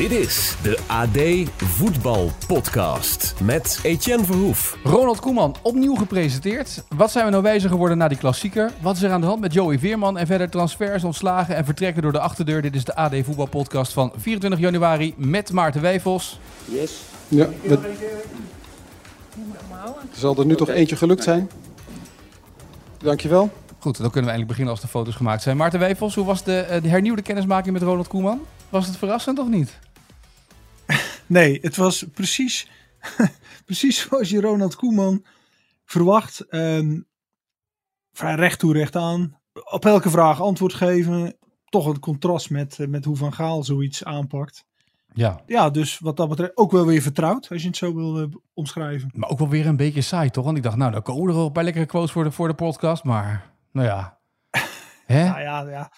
Dit is de AD Voetbal Podcast met Etienne Verhoef. Ronald Koeman, opnieuw gepresenteerd. Wat zijn we nou wijzer geworden na die klassieker? Wat is er aan de hand met Joey Veerman? En verder transfers, ontslagen en vertrekken door de achterdeur. Dit is de AD Voetbal Podcast van 24 januari met Maarten Wijfels. Yes. Ja, dat... Zal er nu toch eentje gelukt zijn? Dankjewel. Goed, dan kunnen we eindelijk beginnen als de foto's gemaakt zijn. Maarten Wijfels, hoe was de, eh, de hernieuwde kennismaking met Ronald Koeman? Was het verrassend of niet? Nee, het was precies, precies zoals je Ronald Koeman verwacht. Ehm, vrij recht toe, recht aan. Op elke vraag antwoord geven. Toch een contrast met, eh, met hoe Van Gaal zoiets aanpakt. Ja. Ja, dus wat dat betreft ook wel weer vertrouwd, als je het zo wil eh, omschrijven. Maar ook wel weer een beetje saai, toch? Want ik dacht, nou, dan komen er wel een paar lekkere quotes voor de, voor de podcast. Maar, nou ja. Hè? Nou ja, ja.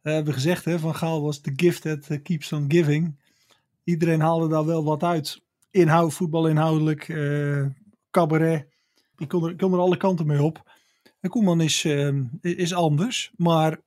We hebben gezegd, hè, Van Gaal was the gift that keeps on giving. Iedereen haalde daar wel wat uit. Inhoud, voetbal inhoudelijk, eh, cabaret. Ik kon, er, ik kon er alle kanten mee op. En Koeman is, eh, is anders, maar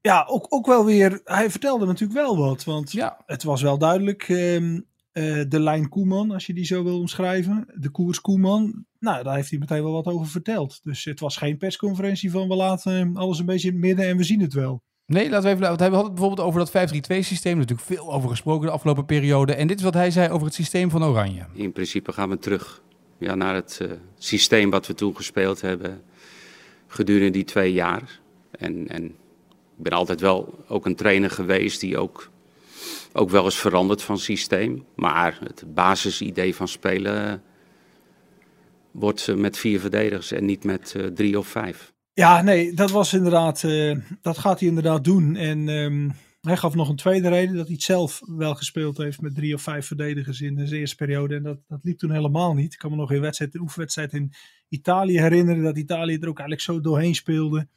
ja, ook, ook wel weer, hij vertelde natuurlijk wel wat. Want Ja. het was wel duidelijk, ehm, eh, de lijn Koeman, als je die zo wil omschrijven. De koers Koeman, nou, daar heeft hij meteen wel wat over verteld. Dus het was geen persconferentie van we laten alles een beetje in het midden en we zien het wel. Nee, laten we even. Want hij had het bijvoorbeeld over dat 5-3-2 systeem. Natuurlijk veel over gesproken de afgelopen periode. En dit is wat hij zei over het systeem van Oranje. In principe gaan we terug ja, naar het eh, systeem wat we toen gespeeld hebben gedurende die twee jaar. En, en ik ben altijd wel ook een trainer geweest die ook, ook wel eens verandert van systeem. Maar het basisidee van spelen wordt eh, met vier verdedigers en niet met drie of vijf. Ja, nee, dat was inderdaad, eh, dat gaat hij inderdaad doen. En ehm, hij gaf nog een tweede reden dat hij het zelf wel gespeeld heeft met drie of vijf verdedigers in de eerste periode. En dat, dat liep toen helemaal niet. Ik kan me nog een wedstrijd, een oefenwedstrijd in Italië herinneren dat Italië er ook eigenlijk zo doorheen speelde.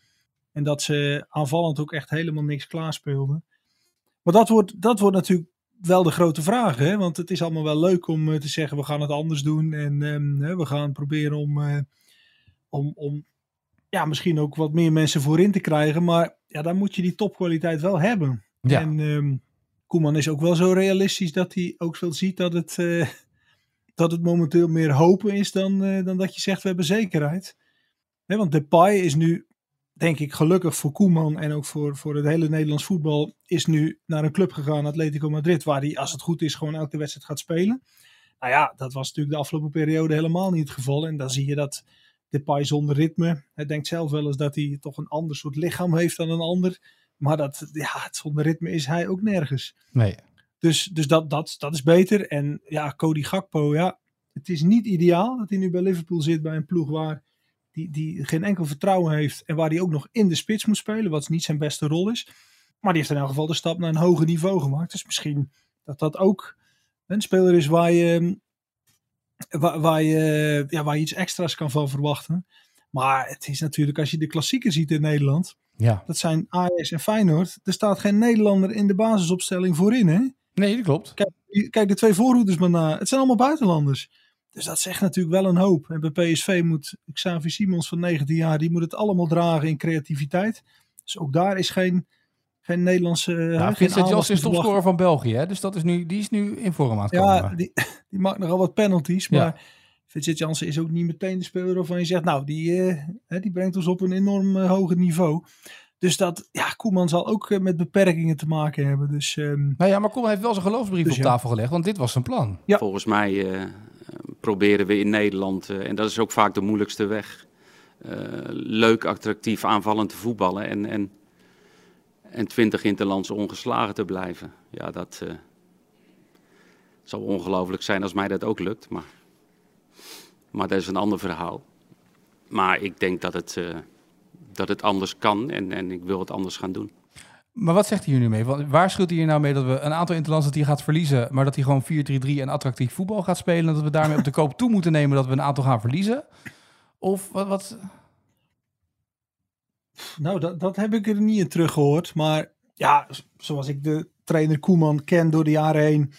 En dat ze aanvallend ook echt helemaal niks klaarspeelden. Maar dat wordt, dat wordt natuurlijk wel de grote vraag. Hè? Want het is allemaal wel leuk om eh, te zeggen we gaan het anders doen. En ehm, we gaan proberen om, eh, om, om ja, misschien ook wat meer mensen voorin te krijgen. Maar ja, dan moet je die topkwaliteit wel hebben. Ja. En ehm, Koeman is ook wel zo realistisch dat hij ook wel ziet dat het, eh, dat het momenteel meer hopen is dan, eh, dan dat je zegt we hebben zekerheid. Want Depay is nu, denk ik, gelukkig voor Koeman en ook voor, voor het hele Nederlands voetbal, is nu naar een club gegaan, Atletico Madrid, waar hij, als het goed is, gewoon elke wedstrijd gaat spelen. Nou ja, dat was natuurlijk de afgelopen periode helemaal niet het geval. En dan zie je dat Depay zonder ritme, hij denkt zelf wel eens dat hij toch een ander soort lichaam heeft dan een ander. Maar dat, ja, zonder ritme is hij ook nergens. Nee. Dus, dus dat, dat, dat is beter. En ja, Cody Gakpo, ja, het is niet ideaal dat hij nu bij Liverpool zit bij een ploeg waar die, die geen enkel vertrouwen heeft. En waar hij ook nog in de spits moet spelen, wat niet zijn beste rol is. Maar die heeft in elk geval de stap naar een hoger niveau gemaakt. Dus misschien dat dat ook een speler is waar je, waar, waar je, ja, waar je iets extra's kan van verwachten. Maar het is natuurlijk, als je de klassieker ziet in Nederland, Ja. dat zijn Ajax en Feyenoord. Er staat geen Nederlander in de basisopstelling voorin, hè? Nee, dat klopt. Kijk, kijk de twee voorhoeders maar na. Het zijn allemaal buitenlanders. Dus dat zegt natuurlijk wel een hoop. En bij PSV moet Xavi Simons van 19 jaar, die moet het allemaal dragen in creativiteit. Dus ook daar is geen, geen Nederlandse... eh, Ja, geen Vincent aandacht Janssen is topscorer van België. Hè? Dus dat is nu, die is nu in vorm aan het komen. Ja, die, die maakt nogal wat penalties. Ja. Maar Vincent Janssen is ook niet meteen de speler waarvan je zegt... Nou, die, eh, hè, die brengt ons op een enorm eh, hoger niveau. Dus dat, ja, Koeman zal ook eh, met beperkingen te maken hebben. Dus ehm, Nou ja, maar Koeman heeft wel zijn geloofsbrief Dus op ja. tafel gelegd. Want dit was zijn plan. Ja. Volgens mij eh, proberen we in Nederland, eh, en dat is ook vaak de moeilijkste weg, eh, leuk, attractief, aanvallend te voetballen en, en, en 20 interlands ongeslagen te blijven. Ja, dat eh, zal ongelooflijk zijn als mij dat ook lukt, maar, maar dat is een ander verhaal. Maar ik denk dat het, eh, dat het anders kan en, en ik wil het anders gaan doen. Maar wat zegt hij hier nu mee? Want waarschuwt hij hier nou mee dat we een aantal interlands dat hij gaat verliezen, maar dat hij gewoon 4-3-3 en attractief voetbal gaat spelen en dat we daarmee op de koop toe moeten nemen dat we een aantal gaan verliezen? Of wat? wat? Nou, dat, dat heb ik er niet in teruggehoord. Maar ja, zoals ik de trainer Koeman ken door de jaren heen,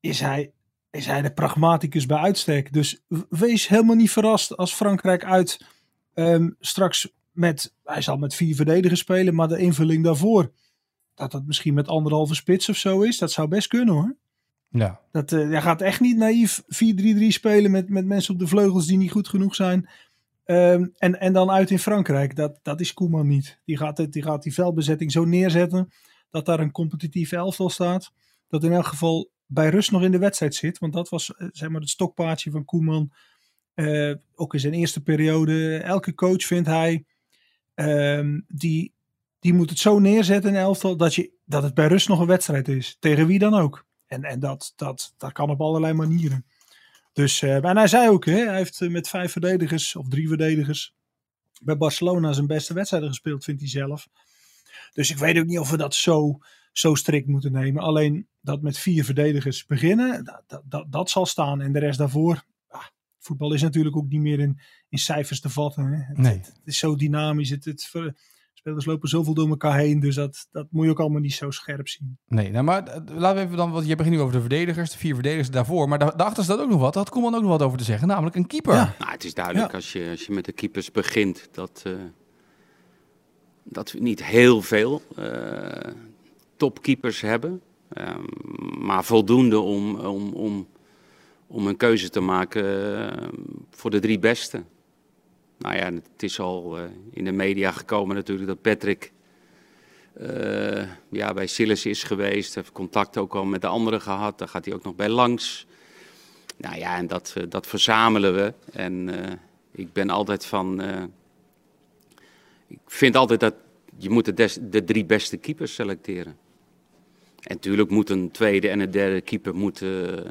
is hij, is hij de pragmaticus bij uitstek. Dus wees helemaal niet verrast als Frankrijk uit ehm, straks met, hij zal met vier verdedigers spelen, maar de invulling daarvoor, dat dat misschien met anderhalve spits of zo is, dat zou best kunnen hoor. Ja. Dat, uh, hij gaat echt niet naïef 4-3-3 spelen met, met mensen op de vleugels die niet goed genoeg zijn. Um, en, en dan uit in Frankrijk. Dat, dat is Koeman niet. Die gaat, die gaat die veldbezetting zo neerzetten dat daar een competitief elftal staat. Dat in elk geval bij rust nog in de wedstrijd zit. Want dat was zeg maar het stokpaardje van Koeman. Uh, ook in zijn eerste periode. Elke coach vindt hij. Um, die, die moet het zo neerzetten in elftal dat, je, dat het bij rust nog een wedstrijd is. Tegen wie dan ook. En, en dat, dat, dat kan op allerlei manieren. Dus, uh, en hij zei ook, hè, hij heeft met vijf verdedigers of drie verdedigers bij Barcelona zijn beste wedstrijden gespeeld, vindt hij zelf. Dus ik weet ook niet of we dat zo, zo strikt moeten nemen. Alleen dat met vier verdedigers beginnen, dat, dat, dat, zal staan. En de rest daarvoor, ah, voetbal is natuurlijk ook niet meer in, in cijfers te vatten. Hè. Het, Nee. het, is zo dynamisch, het, het, ver- spelers lopen zoveel door elkaar heen. Dus dat, dat moet je ook allemaal niet zo scherp zien. Nee, nou, maar eh, laten we even dan, want je begint nu over de verdedigers, de vier verdedigers daarvoor. Maar da- daarachter staat ook nog wat. Daar had Koeman ook nog wat over te zeggen, namelijk een keeper. Ja. Nou, het is duidelijk Ja. als, je, als je met de keepers begint dat, eh, dat we niet heel veel eh, topkeepers hebben. Ehm, maar voldoende om, om, om, om een keuze te maken voor de drie beste. Nou ja, het is al eh, in de media gekomen natuurlijk dat Patrick eh, ja, bij Sillis is geweest. Heeft contact ook al met de anderen gehad. Daar gaat hij ook nog bij langs. Nou ja, en dat, eh, dat verzamelen we. En ik ben altijd van. ik vind altijd dat je moet de, de drie beste keepers selecteren. En natuurlijk moet een tweede en een derde keeper moeten,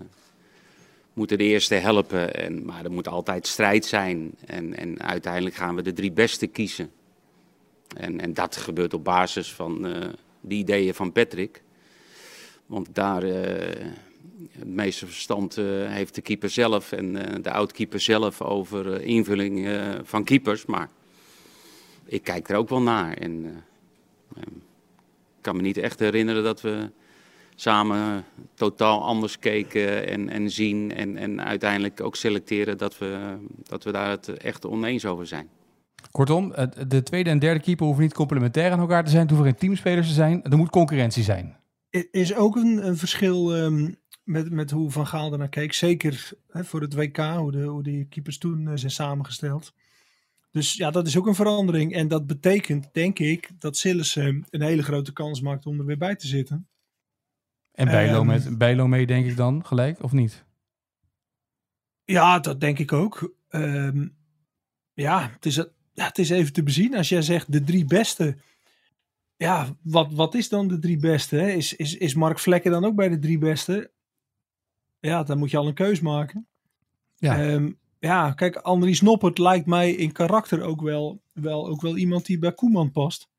moeten de eerste helpen. En, maar er moet altijd strijd zijn. En, en uiteindelijk gaan we de drie beste kiezen. En, en dat gebeurt op basis van eh de ideeën van Patrick. Want daar eh, het meeste verstand eh, heeft de keeper zelf en de oud-keeper zelf over invulling van keepers. Maar ik kijk er ook wel naar. En ik kan me niet echt herinneren dat we samen totaal anders keken en, en zien. En, en uiteindelijk ook selecteren dat we, dat we daar het echt oneens over zijn. Kortom, de tweede en derde keeper hoeven niet complementair aan elkaar te zijn. Het hoeven geen teamspelers te zijn. Er moet concurrentie zijn. Er is ook een, een verschil ehm, met, met hoe Van Gaal ernaar keek. Zeker hè, voor het WK, hoe, de, hoe die keepers toen eh, zijn samengesteld. Dus ja, dat is ook een verandering. En dat betekent, denk ik, dat Sillissen een hele grote kans maakt om er weer bij te zitten. En Bijlo, Ehm. met, Bijlo mee, denk ik dan, gelijk, of niet? Ja, dat denk ik ook. Ehm, ja, het is, ja, het is even te bezien. Als jij zegt de drie beste. Ja, wat, wat is dan de drie beste? Hè? Is, is, is Mark Vlekken dan ook bij de drie beste? Ja, dan moet je al een keus maken. Ja. Ehm, ja, kijk, Andries Noppert lijkt mij in karakter ook wel, wel, ook wel iemand die bij Koeman past.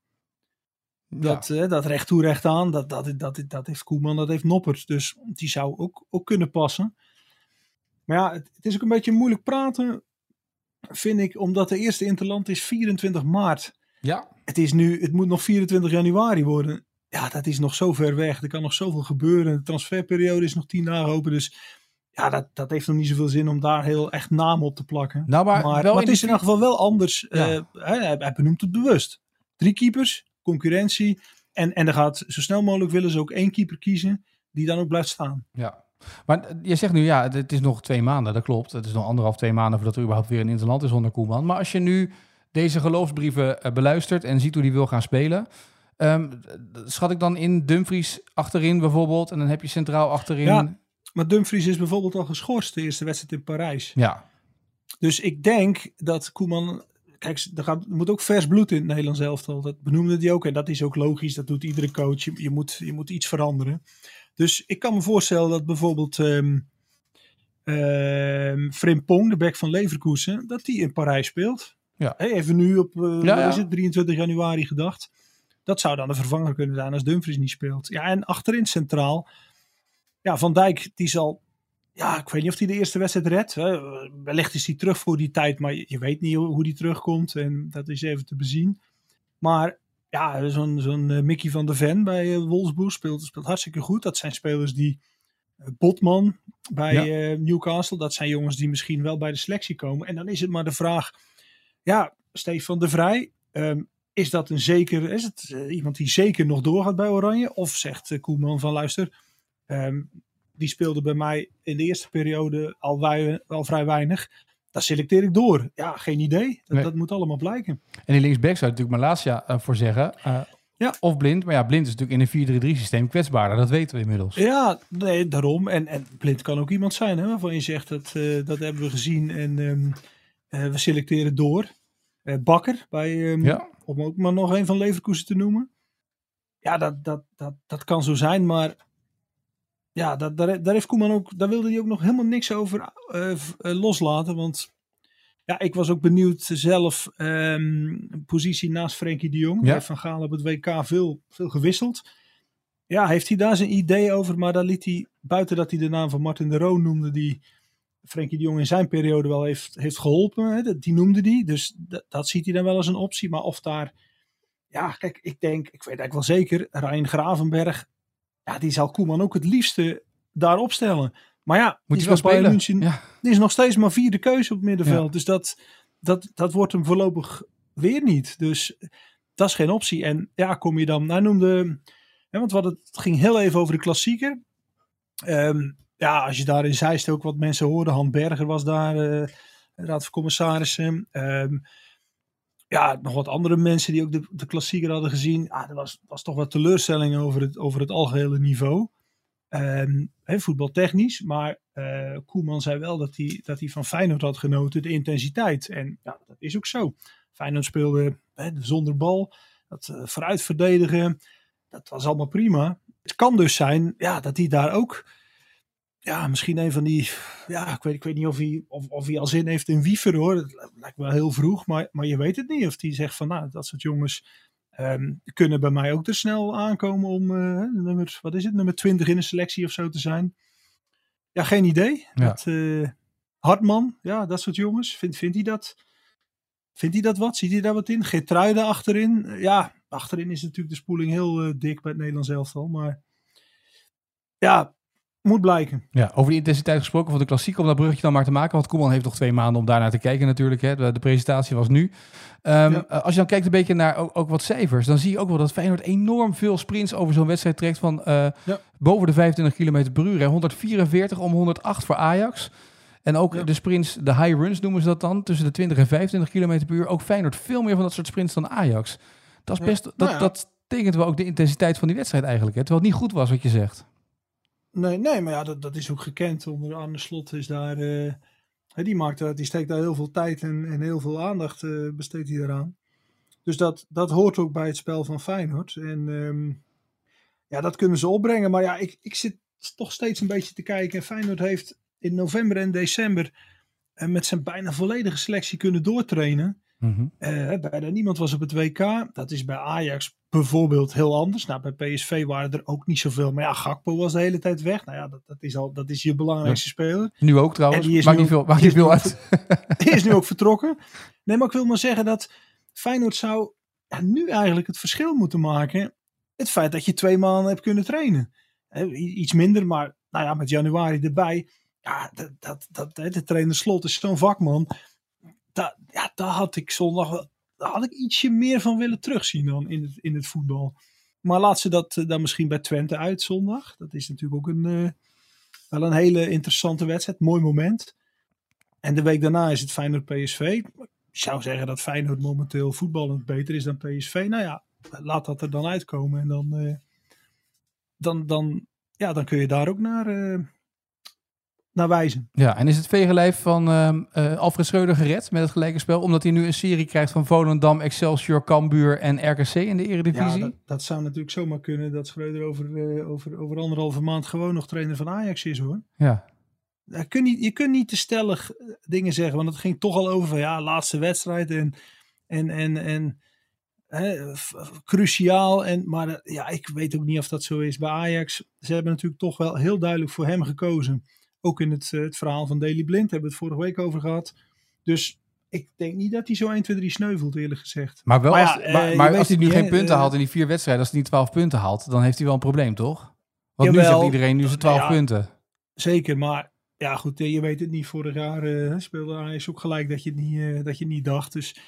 Dat, eh, dat recht toe recht aan, dat, dat, dat, dat heeft Koeman, dat heeft Noppert. Dus die zou ook, ook kunnen passen. Maar ja, het, het is ook een beetje moeilijk praten, vind ik, omdat de eerste interland is 24 maart. ja. Het, is nu, het moet nog 24 januari worden. Ja, dat is nog zo ver weg. Er kan nog zoveel gebeuren. De transferperiode is nog tien dagen open. Dus ja, dat, dat heeft nog niet zoveel zin om daar heel echt namen op te plakken. Nou, maar, Maar, wel maar in het is in elk geval wel anders. Ja. Eh, hij- hij benoemt het bewust. Drie keepers, concurrentie. En, en er gaat zo snel mogelijk willen ze ook één keeper kiezen die dan ook blijft staan. Ja. Maar je zegt nu, ja, het- het is nog twee maanden, dat klopt. Het is nog anderhalf, twee maanden voordat er überhaupt weer een interland is onder Koeman. Maar als je nu deze geloofsbrieven eh, beluistert en ziet hoe die wil gaan spelen... ehm, schat ik dan in Dumfries achterin bijvoorbeeld en dan heb je centraal achterin... Ja. Maar Dumfries is bijvoorbeeld al geschorst de eerste wedstrijd in Parijs. ja. Dus ik denk dat Koeman. Kijk, er, gaat, er moet ook vers bloed in het Nederlands elftal. Dat benoemde hij ook. En dat is ook logisch. Dat doet iedere coach. Je, je, moet, je moet iets veranderen. Dus ik kan me voorstellen dat bijvoorbeeld. ehm ehm, Frimpong, de back van Leverkusen. Dat die in Parijs speelt. Ja. Even nu op eh, Ja, wat ja. Is het, 23 januari gedacht. Dat zou dan de vervanger kunnen zijn als Dumfries niet speelt. Ja, en achterin centraal. Ja, Van Dijk, die zal ja, ik weet niet of hij de eerste wedstrijd redt. hè. Wellicht is hij terug voor die tijd, maar je, je weet niet hoe hoe die terugkomt. En dat is even te bezien. Maar ja, zo'n zo'n eh, Mickey van der Ven bij uh, Wolfsburg speelt, speelt hartstikke goed. Dat zijn spelers die... eh, Botman bij Ja. eh, Newcastle, dat zijn jongens die misschien wel bij de selectie komen. En dan is het maar de vraag, ja, Stefan de Vrij, ehm, is dat een zeker, is het eh, iemand die zeker nog doorgaat bij Oranje? Of zegt eh, Koeman van luister, ehm, die speelde bij mij in de eerste periode al, wei- al vrij weinig. Daar selecteer ik door. Ja, geen idee. Dat, Nee. dat moet allemaal blijken. En die linksback zou natuurlijk Malasia eh, voor zeggen. eh, Ja. Of blind. Maar ja, blind is natuurlijk in een 4-3-3 systeem kwetsbaarder. Dat weten we inmiddels. Ja, nee, daarom. En, en blind kan ook iemand zijn hè, waarvan je zegt dat, eh, dat hebben we gezien en ehm, eh, we selecteren door. Bakker, bij, ehm, Ja. om ook maar nog een van Leverkusen te noemen. Ja, dat, dat, dat, dat kan zo zijn, maar ja, dat, daar, daar heeft Koeman ook, daar wilde hij ook nog helemaal niks over eh, eh, loslaten. Want ja, ik was ook benieuwd zelf, ehm, positie naast Frenkie de Jong. Ja. Heeft Van Gaal op het WK veel, veel gewisseld. Ja, heeft hij daar zijn idee over, maar daar liet hij, buiten dat hij de naam van Martin de Roon noemde, die Frenkie de Jong in zijn periode wel heeft, heeft geholpen. Hè, die noemde die, dus dat, dat ziet hij dan wel als een optie. Maar of daar, ja, kijk, ik denk, ik weet eigenlijk wel zeker, Rijn Gravenberg, ja, die zal Koeman ook het liefste daar opstellen. Maar ja, Moet die wel bij Bayern spelen? München, Ja. die is nog steeds maar vierde keuze op het middenveld. Dus dat, dat, dat wordt hem voorlopig weer niet. Dus dat is geen optie. En ja, kom je dan, hij noemde, hè, want wat het ging heel even over de klassieker. Ehm, ja, als je daar in Zeist ook wat mensen hoorden, Han Berger was daar, eh, raad van commissarissen. Ehm, ja, nog wat andere mensen die ook de, de klassieker hadden gezien. Ja, er was, was toch wat teleurstelling over het, over het algehele niveau. Ehm, hè, voetbaltechnisch. Maar eh, Koeman zei wel dat hij, dat hij van Feyenoord had genoten, de intensiteit. En ja, dat is ook zo. Feyenoord speelde zonder bal, dat eh, vooruit verdedigen. Dat was allemaal prima. Het kan dus zijn ja, dat hij daar ook ja, misschien een van die. Ja, ik weet, ik weet niet of hij, of, of hij al zin heeft in Wiever hoor. Dat lijkt wel heel vroeg, maar, maar je weet het niet. Of hij zegt van nou, dat soort jongens ehm, kunnen bij mij ook te snel aankomen om eh, nummer, wat is het, nummer 20 in een selectie of zo te zijn. Ja, geen idee. Ja. Dat, eh, Hartman, ja, dat soort jongens. Vindt, vindt hij dat? Vindt hij dat wat? Ziet hij daar wat in? Geertruiden achterin. Eh, Ja, achterin is natuurlijk de spoeling heel dik bij het Nederlands elftal. Maar ja, moet blijken. Ja, over die intensiteit gesproken van de klassiek, om dat bruggetje dan maar te maken. Want Koeman heeft nog twee maanden om daarnaar te kijken natuurlijk. Hè. De, de presentatie was nu. Ehm, Ja. eh, Als je dan kijkt een beetje naar ook, ook wat cijfers, dan zie je ook wel dat Feyenoord enorm veel sprints over zo'n wedstrijd trekt van eh, Ja. boven de 25 km per uur. Hè. 144 om 108 voor Ajax. En ook Ja. de sprints, de high runs noemen ze dat dan, tussen de 20 en 25 km per uur. Ook Feyenoord veel meer van dat soort sprints dan Ajax. Dat is best, dat, Nou dat tekent wel ook de intensiteit van die wedstrijd eigenlijk. Hè. Terwijl het niet goed was wat je zegt. Nee, nee maar ja, dat, dat is ook gekend. Onder Arne Slot is daar. eh, die, maakt die steekt daar heel veel tijd en, en heel veel aandacht eh, besteedt hij eraan. Dus dat, dat hoort ook bij het spel van Feyenoord. En ehm, ja, dat kunnen ze opbrengen. Maar ja, ik, ik zit toch steeds een beetje te kijken. Feyenoord heeft in november en december eh, met zijn bijna volledige selectie kunnen doortrainen. Eh, bijna niemand was op het WK. Dat is bij Ajax bijvoorbeeld heel anders. Nou, bij PSV waren er ook niet zoveel. Maar ja, Gakpo was de hele tijd weg. Nou ja, dat, dat, is, al, dat is je belangrijkste speler. Nu ook trouwens. En die is Maakt nu niet veel, maakt niet veel uit. Die is nu ook vertrokken. Nee, maar ik wil maar zeggen dat Feyenoord zou ja, nu eigenlijk het verschil moeten maken. Het feit dat je twee maanden hebt kunnen trainen. Iets minder, maar nou ja, met januari erbij. Ja, dat, dat, dat, de trainer Slot is zo'n vakman. Da, ja, daar had ik zondag wel, daar had ik ietsje meer van willen terugzien dan in het, in het voetbal. Maar laat ze dat eh, dan misschien bij Twente uit zondag. Dat is natuurlijk ook een, eh, wel een hele interessante wedstrijd. Mooi moment. En de week daarna is het Feyenoord PSV. Ik zou zeggen dat Feyenoord momenteel voetballend beter is dan PSV. Nou ja, laat dat er dan uitkomen. En dan, eh, dan, dan, ja, dan kun je daar ook naar, naar wijzen. Ja, en is het vegenlijf van eh, Alfred Schreuder gered met het gelijke spel? Omdat hij nu een serie krijgt van Volendam, Excelsior, Cambuur en RKC in de Ja, Eredivisie? dat, dat zou natuurlijk zomaar kunnen dat Schreuder over, eh, over, over anderhalve maand gewoon nog trainer van Ajax is hoor. Ja. Je kunt niet, je kunt niet te stellig eh, dingen zeggen, want het ging toch al over van ja, laatste wedstrijd en, en, en, en hè, cruciaal. En, maar ja, ik weet ook niet of dat zo is bij Ajax. Ze hebben natuurlijk toch wel heel duidelijk voor hem gekozen. Ook in het, eh, het verhaal van Daily Blind hebben we het vorige week over gehad. Dus ik denk niet dat hij zo 1, 2, 3 sneuvelt, eerlijk gezegd. Maar, wel Maar als, ja, eh, maar, als hij het nu niet, geen punten eh, haalt in die vier wedstrijden, als hij niet 12 punten haalt, dan heeft hij wel een probleem, toch? Want nu zegt iedereen, nu is het 12 Ja. punten. Zeker, maar ja goed, eh, je weet het niet. Vorig jaar eh, speelde Ajax ook gelijk dat je, het niet, eh, dat je het niet dacht. Dus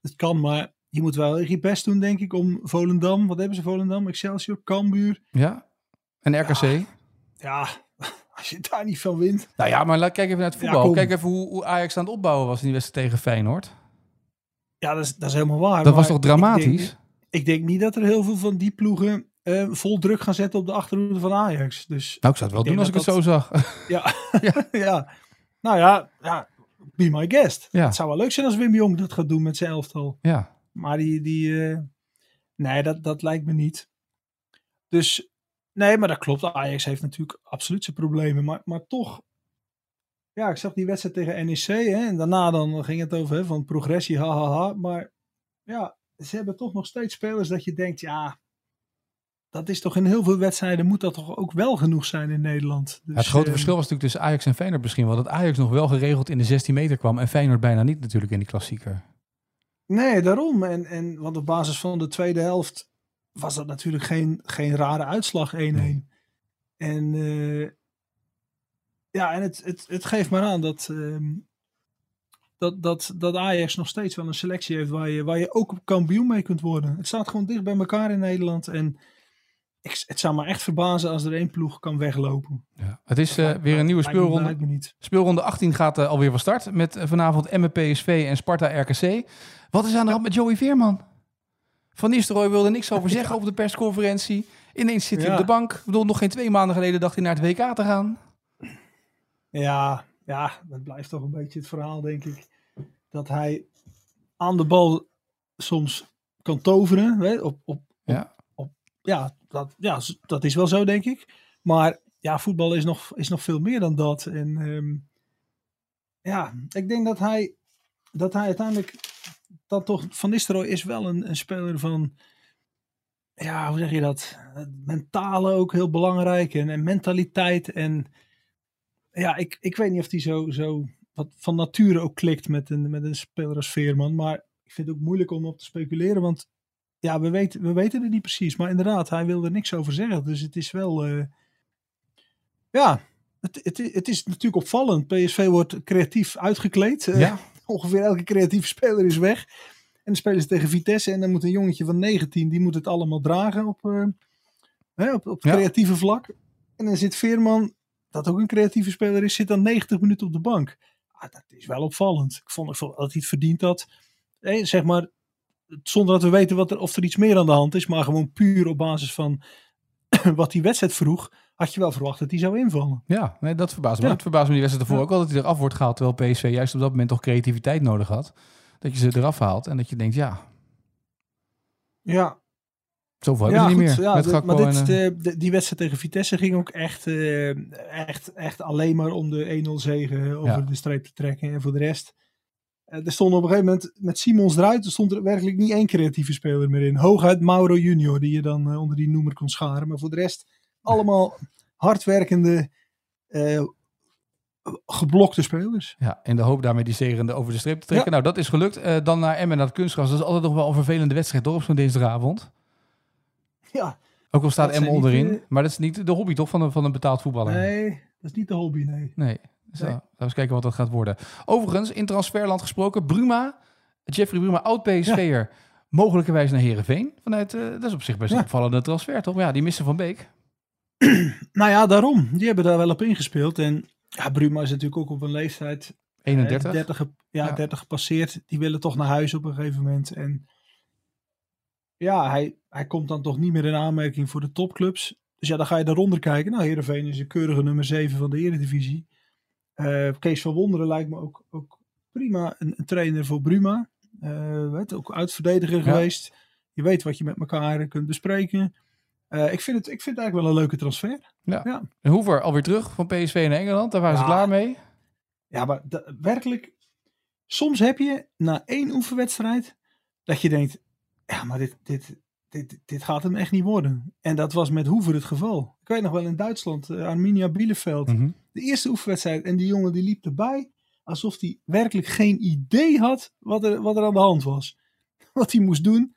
het kan, maar je moet wel je best doen, denk ik, om Volendam. Wat hebben ze Volendam? Excelsior, Cambuur. Ja? En RKC? Ja, als je daar niet van wint. Nou ja, maar laat, kijk even naar het voetbal. kijk even hoe, hoe Ajax aan het opbouwen was in die wedstrijd tegen Feyenoord. Ja, dat is, dat is helemaal waar. Dat was toch dramatisch? Ik denk, ik denk niet dat er heel veel van die ploegen eh, vol druk gaan zetten op de achterhoede van Ajax. Dus Nou, ik zou het wel Ik doen als ik het zo zag. ja, ja. Nou ja, ja, be my guest. Ja. Het zou wel leuk zijn als Wim Jong dat gaat doen met zijn elftal. ja. Maar die, die eh, nee, dat, dat lijkt me niet. Dus, nee, maar dat klopt. Ajax heeft natuurlijk absoluut zijn problemen. Maar, maar toch, ja, ik zag die wedstrijd tegen NEC. Hè, en daarna dan ging het over hè, van progressie, ha, ha, ha. Maar ja, ze hebben toch nog steeds spelers dat je denkt, ja, dat is toch in heel veel wedstrijden moet dat toch ook wel genoeg zijn in Nederland. Dus, het grote eh, verschil was natuurlijk tussen Ajax en Feyenoord misschien wel. Dat Ajax nog wel geregeld in de 16 meter kwam en Feyenoord bijna niet natuurlijk in die klassieker. Nee, daarom. En, en, want op basis van de tweede helft was dat natuurlijk geen, geen rare uitslag 1-1. Nee. En eh, ja, en het, het, het geeft maar aan dat, ehm, dat, dat, dat Ajax nog steeds wel een selectie heeft waar je, waar je ook kampioen mee kunt worden. Het staat gewoon dicht bij elkaar in Nederland. En ik, het zou me echt verbazen als er één ploeg kan weglopen. Ja. Het is eh, weer een nieuwe speelronde. lijkt me niet. Speelronde 18 gaat eh, alweer van start met vanavond Emmen PSV en Sparta RKC. Wat is aan de hand met Joey Veerman? Van Nistelrooy wilde niks over zeggen op de persconferentie. Ineens zit hij Ja. op de bank. Ik bedoel, nog geen twee maanden geleden dacht hij naar het WK te gaan. Ja, ja, dat blijft toch een beetje het verhaal, denk ik. Dat hij aan de bal soms kan toveren. Hè? Op, op, Ja. ja, dat, ja, dat is wel zo, denk ik. Maar ja, voetbal is nog, is nog veel meer dan dat. En ehm, ja, ik denk dat hij, dat hij uiteindelijk dan toch... Van Nistelrooy is wel een, een speler van... Ja, hoe zeg je dat? Mentale ook heel belangrijk. En, en mentaliteit. En ja, ik, ik weet niet of hij zo, zo wat van nature ook klikt met een, met een speler als Veerman. Maar ik vind het ook moeilijk om op te speculeren. Want ja, we weten, we weten het niet precies. Maar inderdaad, hij wil er niks over zeggen. Dus het is wel. eh, ja, het, het, het is natuurlijk opvallend. PSV wordt creatief uitgekleed. Eh, Ja. Ongeveer elke creatieve speler is weg. En dan spelen ze tegen Vitesse. En dan moet een jongetje van 19, die moet het allemaal dragen op, eh, hè, op, op Ja. creatieve vlak. En dan zit Veerman, dat ook een creatieve speler is, zit dan 90 minuten op de bank. Ah, dat is wel opvallend. Ik vond, dat hij het verdient had. Zeg maar, zonder dat we weten wat er, of er iets meer aan de hand is. Maar gewoon puur op basis van wat die wedstrijd vroeg. Had je wel verwacht dat hij zou invallen. Ja, nee, dat verbaast me. Ja. Het verbaast me die wedstrijd ervoor Ja. ook wel dat hij eraf wordt gehaald. Terwijl PSV juist op dat moment toch creativiteit nodig had. Dat je ze eraf haalt en dat je denkt, ja, Ja, zoveel hebben ze niet meer. Ja, met dit- maar dit, en, eh, de, de- die wedstrijd tegen Vitesse ging ook echt, eh, echt, echt alleen maar om de 1-0 zegen over Ja. de streep te trekken. En voor de rest, eh, er stond op een gegeven moment met Simons eruit, er stond er werkelijk niet één creatieve speler meer in. Hooguit Mauro Junior, die je dan eh, onder die noemer kon scharen. Maar voor de rest, allemaal hardwerkende, eh, geblokte spelers. Ja, in de hoop daarmee die zegen over de streep te trekken. Nou, dat is gelukt. Eh, dan naar Emmen, naar het kunstgras. Dat is altijd nog wel een vervelende wedstrijd, toch, op zo'n dinsdagavond. Ja, Ook al staat Emmen niet, onderin. maar dat is niet de hobby, toch, van een, van een betaald voetballer? nee, dat is niet de hobby, nee. Nee. Zo, Nee. laten we eens kijken wat dat gaat worden. Overigens, in transferland gesproken, Bruma, Jeffrey Bruma, oud PSV'er, mogelijkerwijs naar Herenveen. Vanuit, eh, dat is op zich best een Ja. opvallende transfer, toch? Maar ja, die missen Van Beek. Nou ja, daarom. Die hebben daar wel op ingespeeld. En ja, Bruma is natuurlijk ook op een leeftijd 31. Eh, 30, ge- ja, Ja. 30 gepasseerd. Die willen toch naar huis op een gegeven moment. En ja, hij, hij komt dan toch niet meer in aanmerking voor de topclubs. Dus ja, dan ga je daaronder kijken. Nou, Heerenveen is een keurige nummer 7 van de Eredivisie. Eh Kees van Wonderen lijkt me ook, ook prima een, een trainer voor Bruma. Eh weet, ook uitverdediger geweest. Je weet wat je met elkaar kunt bespreken. Eh, ik, vind het, ik vind het eigenlijk wel een leuke transfer. En Hoever alweer terug van PSV naar Engeland. Daar waren ze Ja. klaar mee. Ja, maar werkelijk, soms heb je na één oefenwedstrijd dat je denkt, ja, maar dit, dit, dit, dit gaat hem echt niet worden. En dat was met Hoever het geval. Ik weet nog wel in Duitsland, eh, Arminia Bielefeld, Mhm. de eerste oefenwedstrijd en die jongen die liep erbij alsof hij werkelijk geen idee had wat er, wat er aan de hand was. Wat hij moest doen.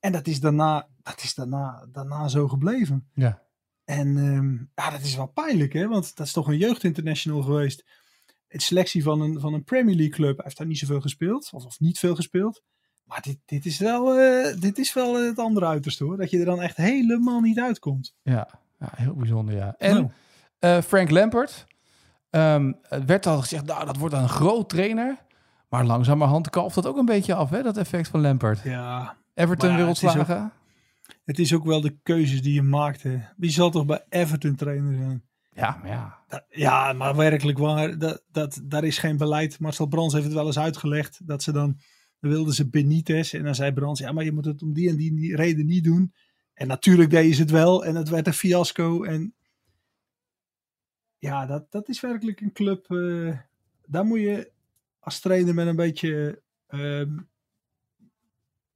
En dat is daarna, dat is daarna, daarna zo gebleven. Ja. En ehm, ja, dat is wel pijnlijk, hè? Want dat is toch een jeugdinternational geweest. Het selectie van een, van een Premier League club. Hij heeft daar niet zoveel gespeeld. Of, of niet veel gespeeld. Maar dit, dit, is wel, eh, dit is wel het andere uiterste hoor. Dat je er dan echt helemaal niet uitkomt. Ja, ja heel bijzonder, ja. En Nou, eh, Frank Lampert. ehm, het werd al gezegd, nou, dat wordt een groot trainer. Maar langzamerhand kalft dat ook een beetje af, hè, dat effect van Lampert. ja, Everton ja, weer ontslagen. Het is ook wel de keuzes die je maakte. Wie zal toch bij Everton trainer zijn? Ja, maar ja. Dat- ja, maar werkelijk waar. Dat, dat, daar is geen beleid. Marcel Brands heeft het wel eens uitgelegd. Dat ze dan, dan wilden ze Benitez. En dan zei Brands, ja, maar je moet het om die en die reden niet doen. En natuurlijk deden ze het wel. En het werd een fiasco. En ja, dat, dat is werkelijk een club. eh, daar moet je als trainer met een beetje. ehm,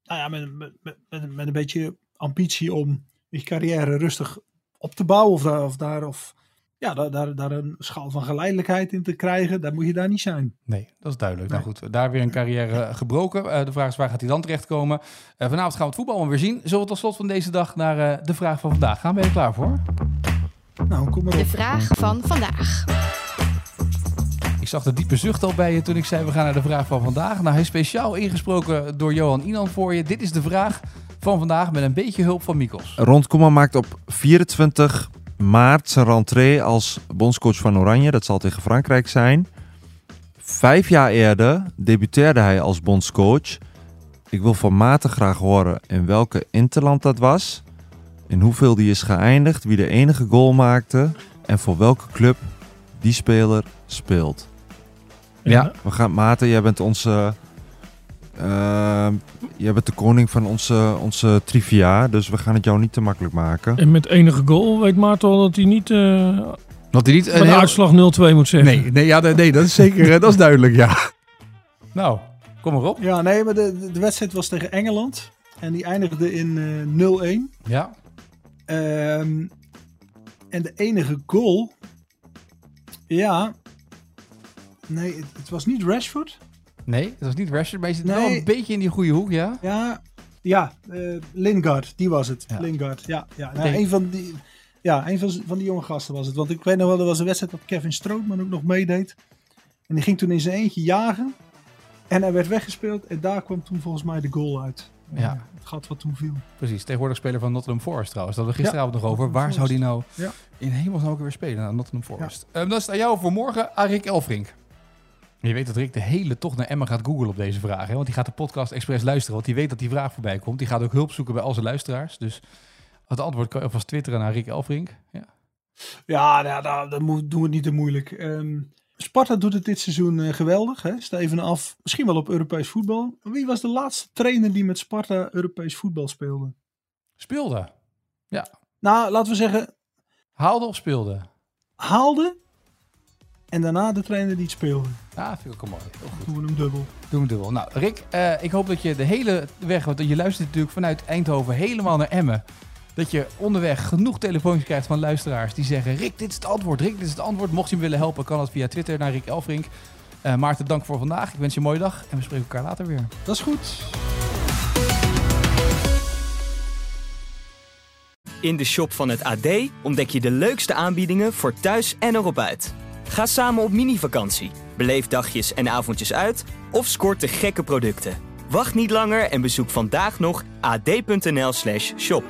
nou ja, met, met, met, met een beetje ambitie om je carrière rustig op te bouwen. Of daar, of daar, of, ja, daar, daar, daar een schaal van geleidelijkheid in te krijgen. Dan moet je daar niet zijn. Nee, dat is duidelijk. Nee. Nou goed, daar weer een carrière gebroken. Eh, de vraag is, waar gaat hij dan terechtkomen? Eh vanavond gaan we het voetbal maar weer zien. Zullen we tot slot van deze dag naar eh, de vraag van vandaag gaan? Ben je er klaar voor? Nou, kom maar De op. vraag van vandaag. Ik zag de diepe zucht al bij je toen ik zei we gaan naar de vraag van vandaag. Nou, hij is speciaal ingesproken door Johan Inan voor je. Dit is de vraag van vandaag met een beetje hulp van Mikos. Ron Koeman maakt op 24 maart zijn rentree als bondscoach van Oranje. Dat zal tegen Frankrijk zijn. Vijf jaar eerder debuteerde hij als bondscoach. Ik wil van Maarten graag horen in welke interland dat was. In hoeveel die is geëindigd. Wie de enige goal maakte. En voor welke club die speler speelt. Ja. We gaan, Maarten, jij bent onze... eh, jij bent de koning van onze, onze trivia. Dus we gaan het jou niet te makkelijk maken. En met enige goal weet Maarten al dat hij niet eh Dat hij niet met een uitslag 0-2 moet zeggen. Nee, nee, ja, nee, dat is zeker, dat is duidelijk, ja. Nou, kom maar op. Ja, nee, maar de, de, wedstrijd was tegen Engeland. En die eindigde in eh 0-1. Ja, Ehm, en de enige goal. Ja. Nee, het, het was niet Rashford. Nee, dat was niet Rashford, maar je zit wel een beetje in die goede hoek, ja? Ja, ja eh, Lingard, die was het. Ja. Lingard, ja. ja. Nou, een van die, ja, een van, van die jonge gasten was het. Want ik weet nog wel, er was een wedstrijd dat Kevin Strootman ook nog meedeed. En die ging toen in zijn eentje jagen. En hij werd weggespeeld. En daar kwam toen volgens mij de goal uit. Ja. Eh, Het gat wat toen viel. Precies, tegenwoordig speler van Nottingham Forest trouwens. Dat hadden we gisteravond nog over. Nottingham Waar zou die nou Ja. in hemelsnaam ook weer spelen? Nou, Nottingham Forest. Ehm, dan is het aan jou voor morgen, Arik Elfrink. Je weet dat Rick de hele tocht naar Emma gaat googlen op deze vraag. Hè? Want die gaat de podcast expres luisteren. Want die weet dat die vraag voorbij komt. Die gaat ook hulp zoeken bij al zijn luisteraars. Dus het antwoord kan je alvast twitteren naar Rick Elfrink. Ja. Ja, nou, nou, dan moet, doen we het niet te moeilijk. Ehm, Sparta doet het dit seizoen eh, geweldig. Hè? Steven af, misschien wel op Europees voetbal. Wie was de laatste trainer die met Sparta Europees voetbal speelde? Speelde. Nou, laten we zeggen, Haalde of speelde? haalde. En daarna de trainer die het speelde. Ja, vind ik ook mooi. Heel goed. Doen we hem dubbel. Doen we dubbel. Nou, Rick, eh, ik hoop dat je de hele weg, want je luistert natuurlijk vanuit Eindhoven helemaal naar Emmen. Dat je onderweg genoeg telefoontjes krijgt van luisteraars die zeggen: Rick, dit is het antwoord. Rick, dit is het antwoord. Mocht je hem willen helpen, kan dat via Twitter naar Rick Elfrink. Eh, Maarten, dank voor vandaag. Ik wens je een mooie dag en we spreken elkaar later weer. Dat is goed. In de shop van het AD ontdek je de leukste aanbiedingen voor thuis en erop uit. Ga samen op mini-vakantie, beleef dagjes en avondjes uit of scoort de gekke producten. Wacht niet langer en bezoek vandaag nog ad.nl/shop.